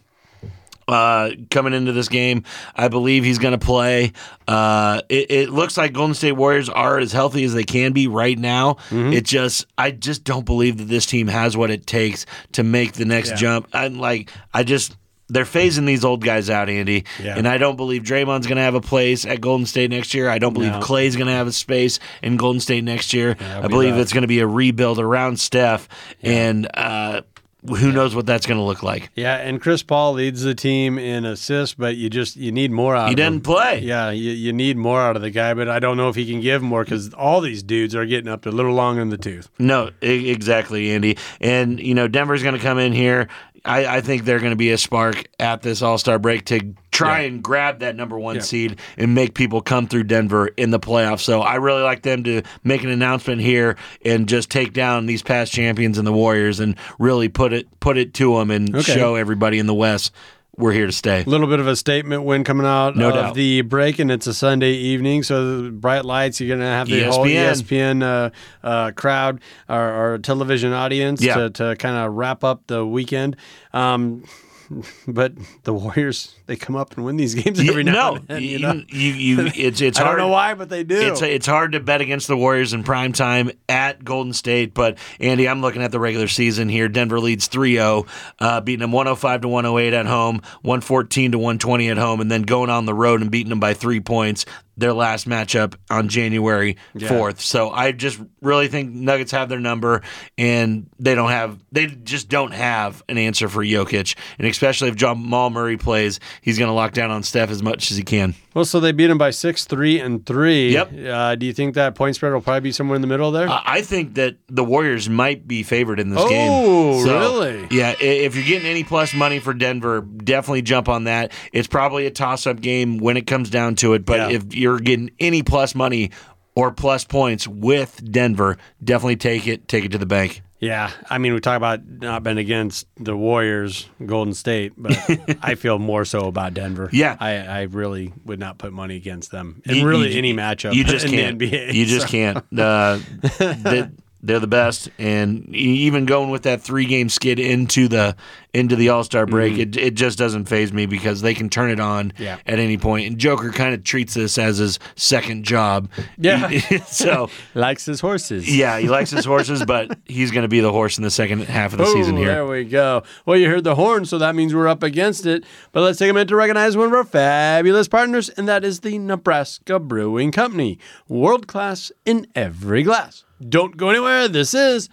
Uh, coming into this game, I believe he's going to play. Uh, it, it looks like Golden State Warriors are as healthy as they can be right now. It just, I just don't believe that this team has what it takes to make the next Yeah. jump. I'm like, I just. They're phasing these old guys out, Andy, Yeah. and I don't believe Draymond's going to have a place at Golden State next year. I don't believe No. Klay's going to have a space in Golden State next year. it'll I believe it's going to be a rebuild around Steph, and uh, who knows what that's going to look like. Yeah, and Chris Paul leads the team in assists, but you just you need more out He of him. didn't play. Yeah, you, you need more out of the guy, but I don't know if he can give more because all these dudes are getting up a little long in the tooth. No, e- exactly, Andy. And you know, Denver's going to come in here. I, I think they're going to be a spark at this All Star break to try Yeah. and grab that number one Yeah. seed and make people come through Denver in the playoffs. So I really like them to make an announcement here and just take down these past champions and the Warriors and really put it put it to them and Okay. show everybody in the West we're here to stay. A little bit of a statement win coming out No of doubt. the break, and it's a Sunday evening, so the bright lights. You're going to have the whole ESPN. ESPN uh, uh, crowd or, or television audience Yeah. to, to kind of wrap up the weekend. Um, but the Warriors, they come up and win these games every now no, and then. you, You know? you, you, it's it's I don't know why, but they do. It's it's hard to bet against the Warriors in prime time at Golden State, but Andy, I'm looking at the regular season here. Denver leads 3-0, uh, beating them 105 to 108 at home, 114 to 120 at home, and then going on the road and beating them by three points. Their last matchup on January Yeah. 4th. So I just really think Nuggets have their number, and they don't have they just don't have an answer for Jokic, and especially if Jamal Murray plays, he's going to lock down on Steph as much as he can. Well, so they beat him by six, three, and three. Yep. Uh, do you think that point spread will probably be somewhere in the middle there? I I think that the Warriors might be favored in this game. Oh, game. really? Yeah. If you're getting any plus money for Denver, definitely jump on that. It's probably a toss-up game when it comes down to it. But Yeah. if you're getting any plus money or plus points with Denver, definitely take it. Take it to the bank. Yeah, I mean, we talk about not betting against the Warriors, Golden State, but I feel more so about Denver. Yeah. I, I really would not put money against them in You- really you- any matchup. You just in can't. The NBA, you just so- can't. Uh, they, they're the best, and even going with that three game skid into the into the All Star break, it, it just doesn't faze me because they can turn it on Mm-hmm. Yeah. at any point. And Joker kind of treats this as his second job. Yeah. so likes his horses. yeah, he likes his horses, but he's going to be the horse in the second half of the season here. There we go. Well, you heard the horn, so that means we're up against it. But let's take a minute to recognize one of our fabulous partners, and that is the Nebraska Brewing Company. World class in every glass. Don't go anywhere. This is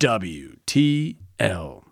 WTL.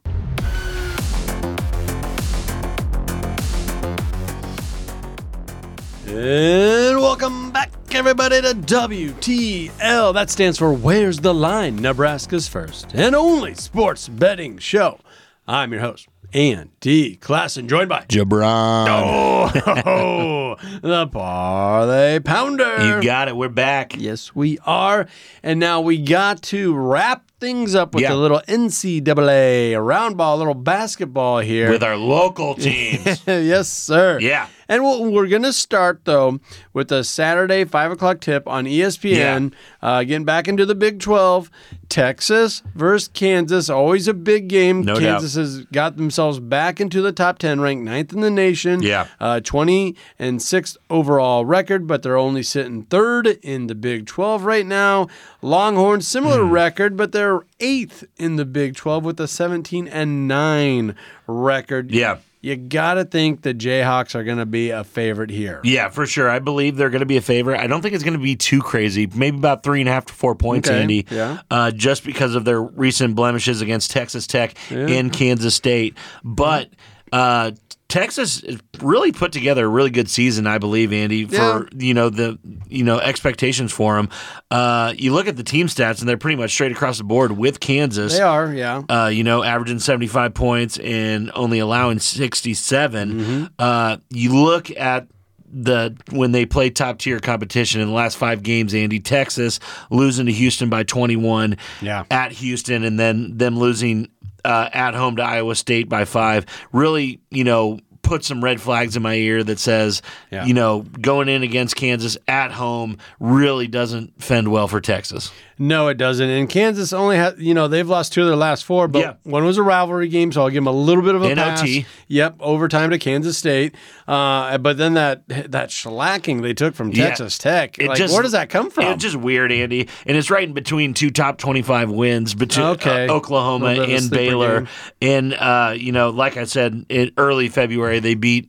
And welcome back, everybody, to WTL. That stands for Where's the Line? Nebraska's first and only sports betting show. I'm your host, Andy Classen, joined by JaBron. Oh, the Parlay Pounder. You got it. We're back. Yes, we are. And now we got to wrap things up with Yeah. a little NCAA round ball, a little basketball here. With our local teams. yes, sir. Yeah. And we'll, we're going to start, though, with a Saturday 5 o'clock tip on ESPN. Uh, getting back into the Big 12. Texas versus Kansas. Always a big game. No doubt. Kansas has got themselves back into the top 10, ranked ninth in the nation. Yeah. Uh, 20 and sixth overall record, but they're only sitting third in the Big 12 right now. Longhorns, similar Hmm. record, but they're eighth in the Big 12 with a 17 and 9 record. Yeah. You got to think the Jayhawks are going to be a favorite here. Yeah, for sure. I believe they're going to be a favorite. I don't think it's going to be too crazy. Maybe about three and a half to four points, Okay, Andy. yeah. Uh, just because of their recent blemishes against Texas Tech and Kansas State. But uh, Texas really put together a really good season, I believe, Andy. For you know the you know expectations for them. Uh, you look at the team stats, and they're pretty much straight across the board with Kansas. They are, yeah. uh, you know, averaging 75 points and only allowing 67. Mm-hmm. Uh, you look at the when they play top tier competition in the last five games, Andy, Texas losing to Houston by 21 Yeah. at Houston, and then them losing uh, at home to Iowa State by five. Really, you know. Put some red flags in my ear that says, Yeah. you know, going in against Kansas at home really doesn't fend well for Texas. No, it doesn't. And Kansas only had, you know, they've lost two of their last four, but Yeah. one was a rivalry game, so I'll give them a little bit of a pass. Yep, overtime to Kansas State. Uh, but then that that shellacking they took from Yeah. Texas Tech, like, just- where does that come from? It's just weird, Andy, and it's right in between two top twenty-five wins between Okay. uh, Oklahoma Little bit of a and Baylor. game. And uh, you know, like I said, in early February they beat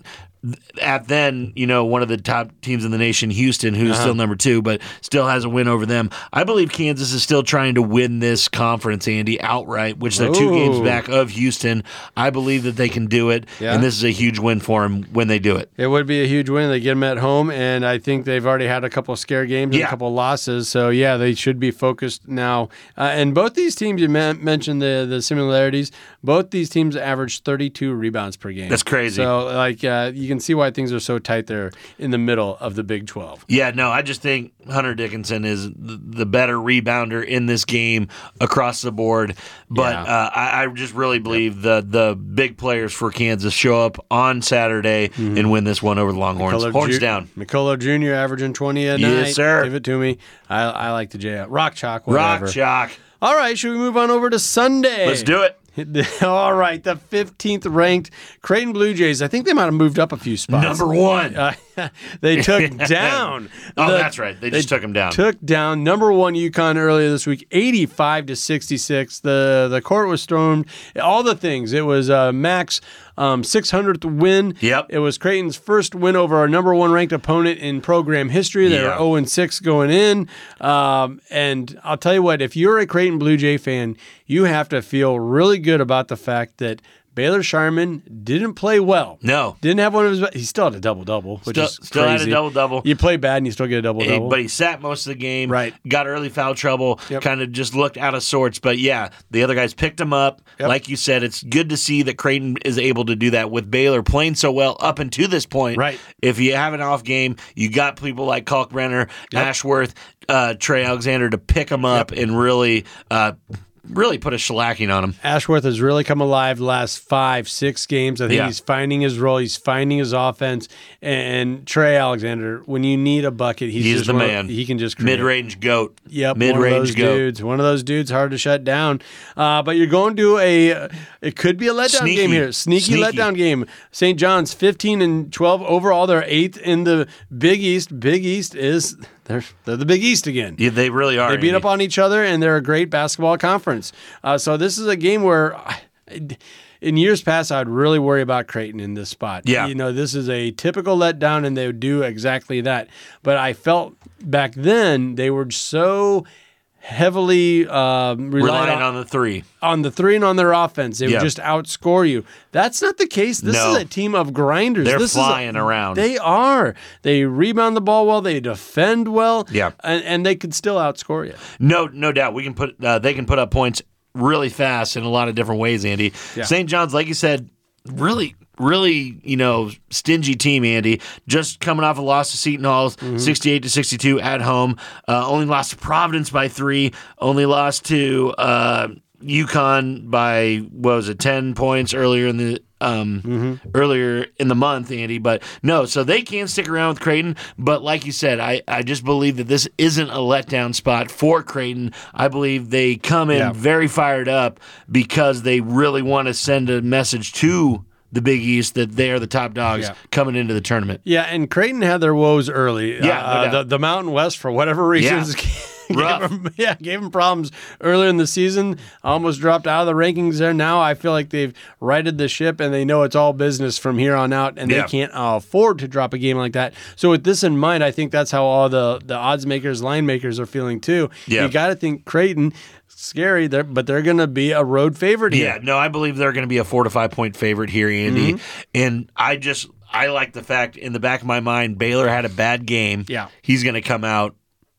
at then you know one of the top teams in the nation, Houston, who's Uh-huh. still number two, but still has a win over them. I believe Kansas is still trying to win this conference, Andy, outright, which they're two games back of Houston. I believe that they can do it, Yeah. and this is a huge win for them when they do it. It would be a huge win. They get them at home, and I think they've already had a couple of scare games and Yeah. a couple of losses. So yeah, they should be focused now. Uh, and both these teams, you mentioned the the similarities. Both these teams average 32 rebounds per game. That's crazy. So like uh, you can see why things are so tight there in the middle of the Big 12. Yeah, no, I just think Hunter Dickinson is the, better rebounder in this game across the board. But Yeah. uh, I, I just really believe the the big players for Kansas show up on Saturday and win this one over the Longhorns. Color Horns Ju- down. McCullar Jr. averaging 20 a Yes, night. sir. Give it to me. I, I like the J. Rock Chalk, whatever. Rock chalk. All right, should we move on over to Sunday? Let's do it. All right, the 15th ranked Creighton Blue Jays. I think they might have moved up a few spots. Number one. Uh, they took down. Oh, the- that's right. They just took them down. Took down number one UConn earlier this week, 85 to 66. The the court was stormed. All the things. It was uh, Max um, 600th win. Yep. It was Creighton's first win over our number one ranked opponent in program history. They Yeah. were 0 and 6 going in. Um, and I'll tell you what, if you're a Creighton Blue Jay fan, you have to feel really good about the fact that Baylor Scheierman didn't play well. No. Didn't have one of his. He still had a double double, which Still- is still had a double-double. You play bad and you still get a double double. but he sat most of the game. Right. Got early foul trouble. Yep. Kind of just looked out of sorts. But yeah, the other guys picked him up. Yep. Like you said, it's good to see that Creighton is able to do that with Baylor playing so well up until this point. Right. If you have an off game, you got people like Kalkbrenner, Ashworth, uh, Trey Alexander to pick him up and really, uh, really put a shellacking on him. Ashworth has really come alive the last five, six games. I think Yeah. he's finding his role. He's finding his offense. And Trey Alexander, when you need a bucket, he's, He's just the one of- man. he can just create. Mid range goat. Yep, Mid one of range those goat. dudes. One of those dudes hard to shut down. Uh, but you're going to a. It could be a letdown Sneaky. game here. Sneaky, Sneaky. letdown game. St. John's 15 and 12 overall. They're eighth in the Big East. Big East is they're they're the Big East again. Yeah, they really are. They beat Andy. up on each other, and they're a great basketball conference. Uh, so this is a game where, in years past, I'd really worry about Creighton in this spot. Yeah. you know, this is a typical letdown, and they would do exactly that. But I felt back then they were so heavily um, relied relying on, on the three. on the three and on their offense. They Yeah. would just outscore you. That's not the case. This No. is a team of grinders. They're this is a- flying around. They are. They rebound the ball well. They defend well. Yeah. and, and they could still outscore you. No, no doubt. We can put uh, they can put up points really fast in a lot of different ways, Andy. Yeah. St. John's, like you said, really, really, you know, stingy team, Andy. Just coming off a loss to Seton Hall, Mm-hmm. sixty-eight to sixty-two at home. Uh, only lost to Providence by three. Only lost to uh, UConn by what was it, ten points earlier in the. Um, Mm-hmm. earlier in the month, Andy, but no, so they can stick around with Creighton. But like you said, I, I just believe that this isn't a letdown spot for Creighton. I believe they come in Yeah. very fired up because they really want to send a message to the Big East that they are the top dogs Yeah. coming into the tournament. Yeah, and Creighton had their woes early. Yeah, uh, the, the Mountain West for whatever reasons. Gave them, yeah, gave them problems earlier in the season. Almost dropped out of the rankings there. Now I feel like they've righted the ship and they know it's all business from here on out, and Yeah. they can't uh, afford to drop a game like that. So with this in mind, I think that's how all the the odds makers, line makers are feeling too. Yeah. You got to think Creighton scary, there, but they're going to be a road favorite here. Yeah, no, I believe they're going to be a four to five point favorite here, Andy. Mm-hmm. And I just I like the fact in the back of my mind Baylor had a bad game. Yeah. he's going to come out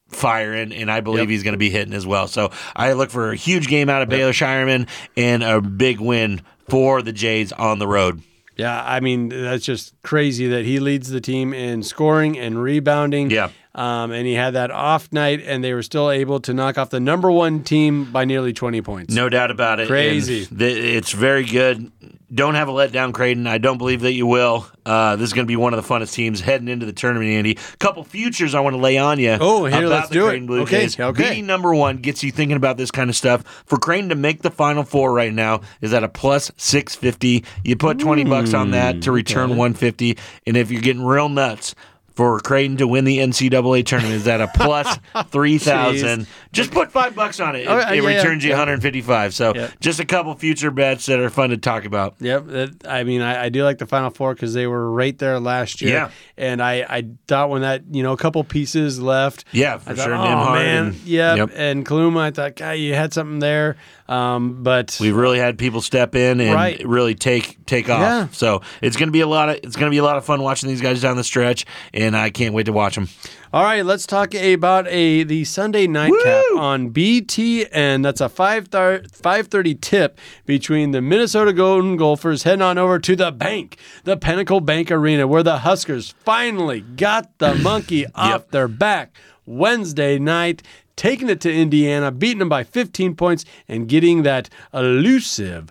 firing, and I believe Yep. he's going to be hitting as well. So I look for a huge game out of Baylor Scheierman and a big win for the Jays on the road. Yeah, I mean that's just crazy that he leads the team in scoring and rebounding. Yeah. Um, and he had that off night, and they were still able to knock off the number one team by nearly twenty points. No doubt about it. Crazy. Th- it's very good. Don't have a letdown, Creighton. I don't believe that you will. Uh, this is going to be one of the funnest teams heading into the tournament, Andy. A Couple futures I want to lay on you. Oh, here, let's do it. Blue Okay, Jays. okay. Beating number one gets you thinking about this kind of stuff. For Creighton to make the Final Four right now is at a plus six fifty. You put twenty bucks on that to return one fifty, and if you're getting real nuts. For Creighton to win the NCAA tournament is at a plus three thousand. Just put five bucks on it. It, Oh, it yeah, yeah, returns you 155. So Yeah. just a couple future bets that are fun to talk about. Yep. I mean, I, I do like the Final Four because they were right there last year. Yeah. And I, I thought when that, you know, a couple pieces left. Yeah, for I thought, sure. Oh, man. and- yep. Yep. And Kaluma, I thought, God, you had something there. Um, but We've really had people step in and Right. really take take off. Yeah. So it's gonna be a lot of it's gonna be a lot of fun watching these guys down the stretch, and I can't wait to watch them. All right, let's talk about a the Sunday nightcap on BTN. That's a 5 5:30 tip between the Minnesota Golden Gophers heading on over to the bank, the Pinnacle Bank Arena, where the Huskers finally got the monkey off their back Wednesday night, taking it to Indiana, beating them by 15 points, and getting that elusive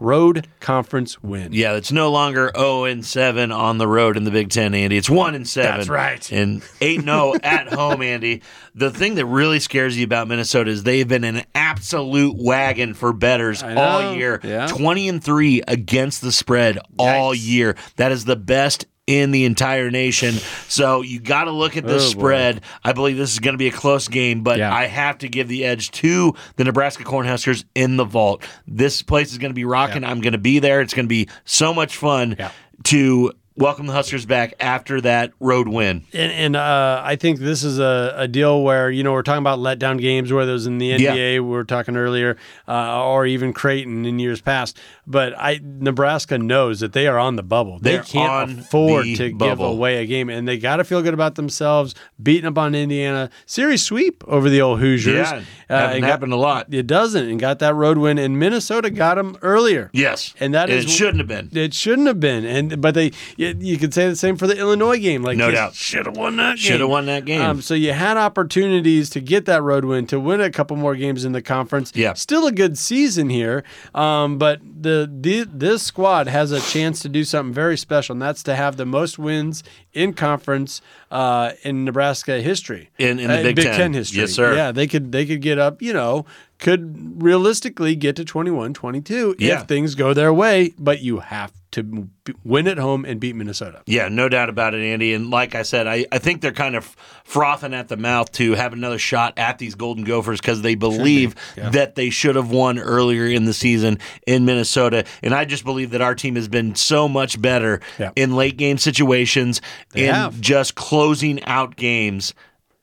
road conference win. Yeah, it's no longer 0 and 7 on the road in the Big Ten, Andy. It's 1 and 7. That's right. And 8 0 at home, Andy. The thing that really scares you about Minnesota is they've been an absolute wagon for bettors all year. Yeah. 20 and 3 against the spread all year. That is the best in the entire nation. So you got to look at this Oh, boy. spread. I believe this is going to be a close game, but Yeah. I have to give the edge to the Nebraska Cornhuskers in the vault. This place is going to be rocking. I'm going to be there. It's going to be so much fun Yeah. to welcome the Huskers back after that road win. And, and uh, I think this is a, a deal where, you know, we're talking about letdown games, whether it was in the NBA, Yeah. we were talking earlier, uh, or even Creighton in years past. But I Nebraska knows that they are on the bubble. They They're can't afford the to give away a game, and they got to feel good about themselves, beating up on Indiana. Series sweep over the old Hoosiers. Yeah, haven't happened a lot. It doesn't, and got that road win, and Minnesota got them earlier. Yes, And that it is- shouldn't have been. It shouldn't have been, and but they you could say the same for the Illinois game. Like No doubt. should have won that. Game. Should have won that game. Um, so you had opportunities to get that road win, to win a couple more games in the conference. Yeah. still a good season here. Um, but the, the this squad has a chance to do something very special, and that's to have the most wins in conference uh, in Nebraska history. In- in the Uh, Big Ten. history. Yes, sir. Yeah, they could they could get up. You know, could realistically get to 21, 22 Yeah. if things go their way. But you have to win at home and beat Minnesota. Yeah, no doubt about it, Andy. And like I said, I, I think they're kind of frothing at the mouth to have another shot at these Golden Gophers because they believe that they should have won earlier in the season in Minnesota. And I just believe that our team has been so much better Yeah. in late game situations and have. just closing out games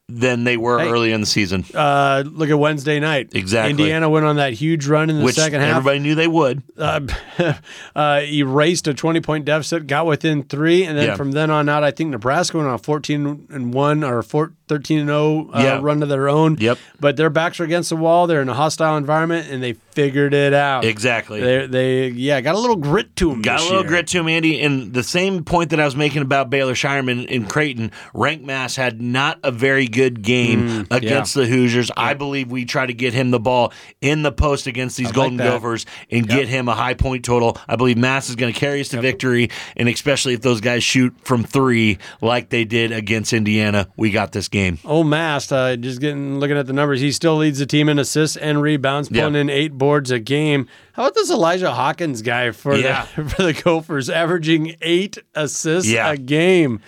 than they were Hey. early in the season, Uh, look at Wednesday night. Exactly. Indiana went on that huge run in the which second half. everybody knew they would. uh, uh, erased a 20 point deficit, got within three, and then Yeah. from then on out, I think Nebraska went on a 14 and 1 or 4, 13 and 0 uh, Yeah. run of their own. Yep. But their backs are against the wall. They're in a hostile environment, and they figured it out. Exactly. They, they yeah, got a little grit to them. Got a little year. grit to him, Andy. And the same point that I was making about Baylor Scheierman in Creighton, Rienk Mast had not a very good game against the Hoosiers. I believe we try to get him the ball in the post against these like Golden. Gophers and get him a high point total. I believe Mast is going to carry us to victory, and especially if those guys shoot from three like they did against Indiana, we got this game. Oh, Mast, uh, just getting looking at the numbers, he still leads the team in assists and rebounds, Yeah. pulling in eight boards a game. How about this Elijah Hawkins guy for Yeah. the for the Gophers, averaging eight assists Yeah. a game?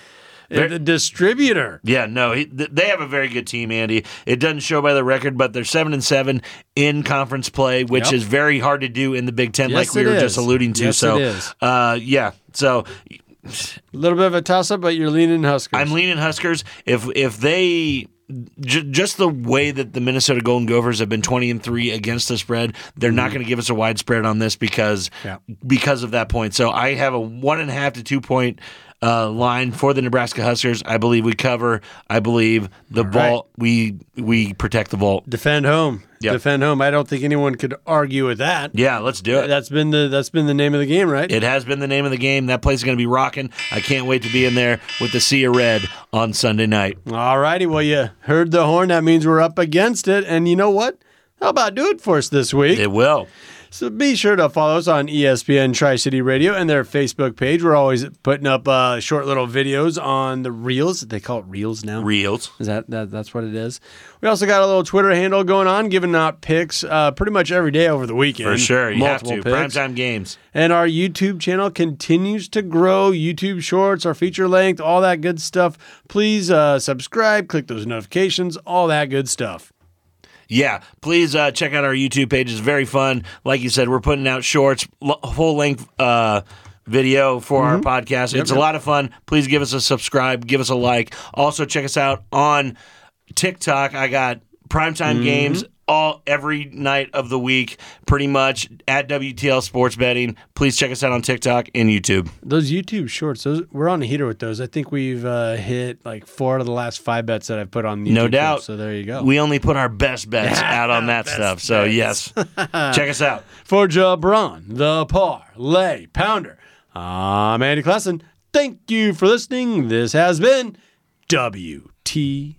Ver- the distributor. Yeah, no, he, they have a very good team, Andy. It doesn't show by the record, but they're seven and seven in conference play, which Yep. is very hard to do in the Big Ten, Yes, like we were is. just alluding to. Yes, so. Uh, yeah, so A little bit of a toss up, but you're leaning Huskers. I'm leaning Huskers. If if they j- just the way that the Minnesota Golden Gophers have been 20 and three against the spread, they're not going to give us a wide spread on this because Mm-hmm. Yeah. because of that point. So I have a one and a half to two point. Uh, line for the Nebraska Huskers. I believe we cover. I believe the vault. We we protect the vault. defend home. Yep. Defend home. I don't think anyone could argue with that. Yeah, let's do it. That's been the that's been the name of the game, right? It has been the name of the game. That place is going to be rocking. I can't wait to be in there with the Sea of Red on Sunday night. All righty. Well, you heard the horn. That means we're up against it. And you know what? How about do it for us this week? It will. So be sure to follow us on ESPN Tri City Radio and their Facebook page. We're always putting up uh, short little videos on the reels. They call it reels now. Reels. Is that, that that's what it is? We also got a little Twitter handle going on, giving out picks uh, pretty much every day over the weekend. For sure. You Multiple have to. picks. Primetime games. And our YouTube channel continues to grow. YouTube Shorts, our feature length, all that good stuff. Please uh, subscribe, click those notifications, all that good stuff. Yeah, please uh, check out our YouTube page. It's very fun. Like you said, we're putting out shorts, full length uh, video for our podcast. it's a lot of fun. Please give us a subscribe, give us a like. Also, check us out on TikTok. I got primetime games all every night of the week, pretty much at WTL Sports Betting. Please check us out on TikTok and YouTube. Those YouTube Shorts, those, we're on a heater with those. I think we've uh, hit like four out of the last five bets that I've put on YouTube. No doubt. So there you go. We only put our best bets out on that stuff. So yes, check us out. For JaBron, the Parlay Pounder, I'm Andy Classen. Thank you for listening. This has been WTL.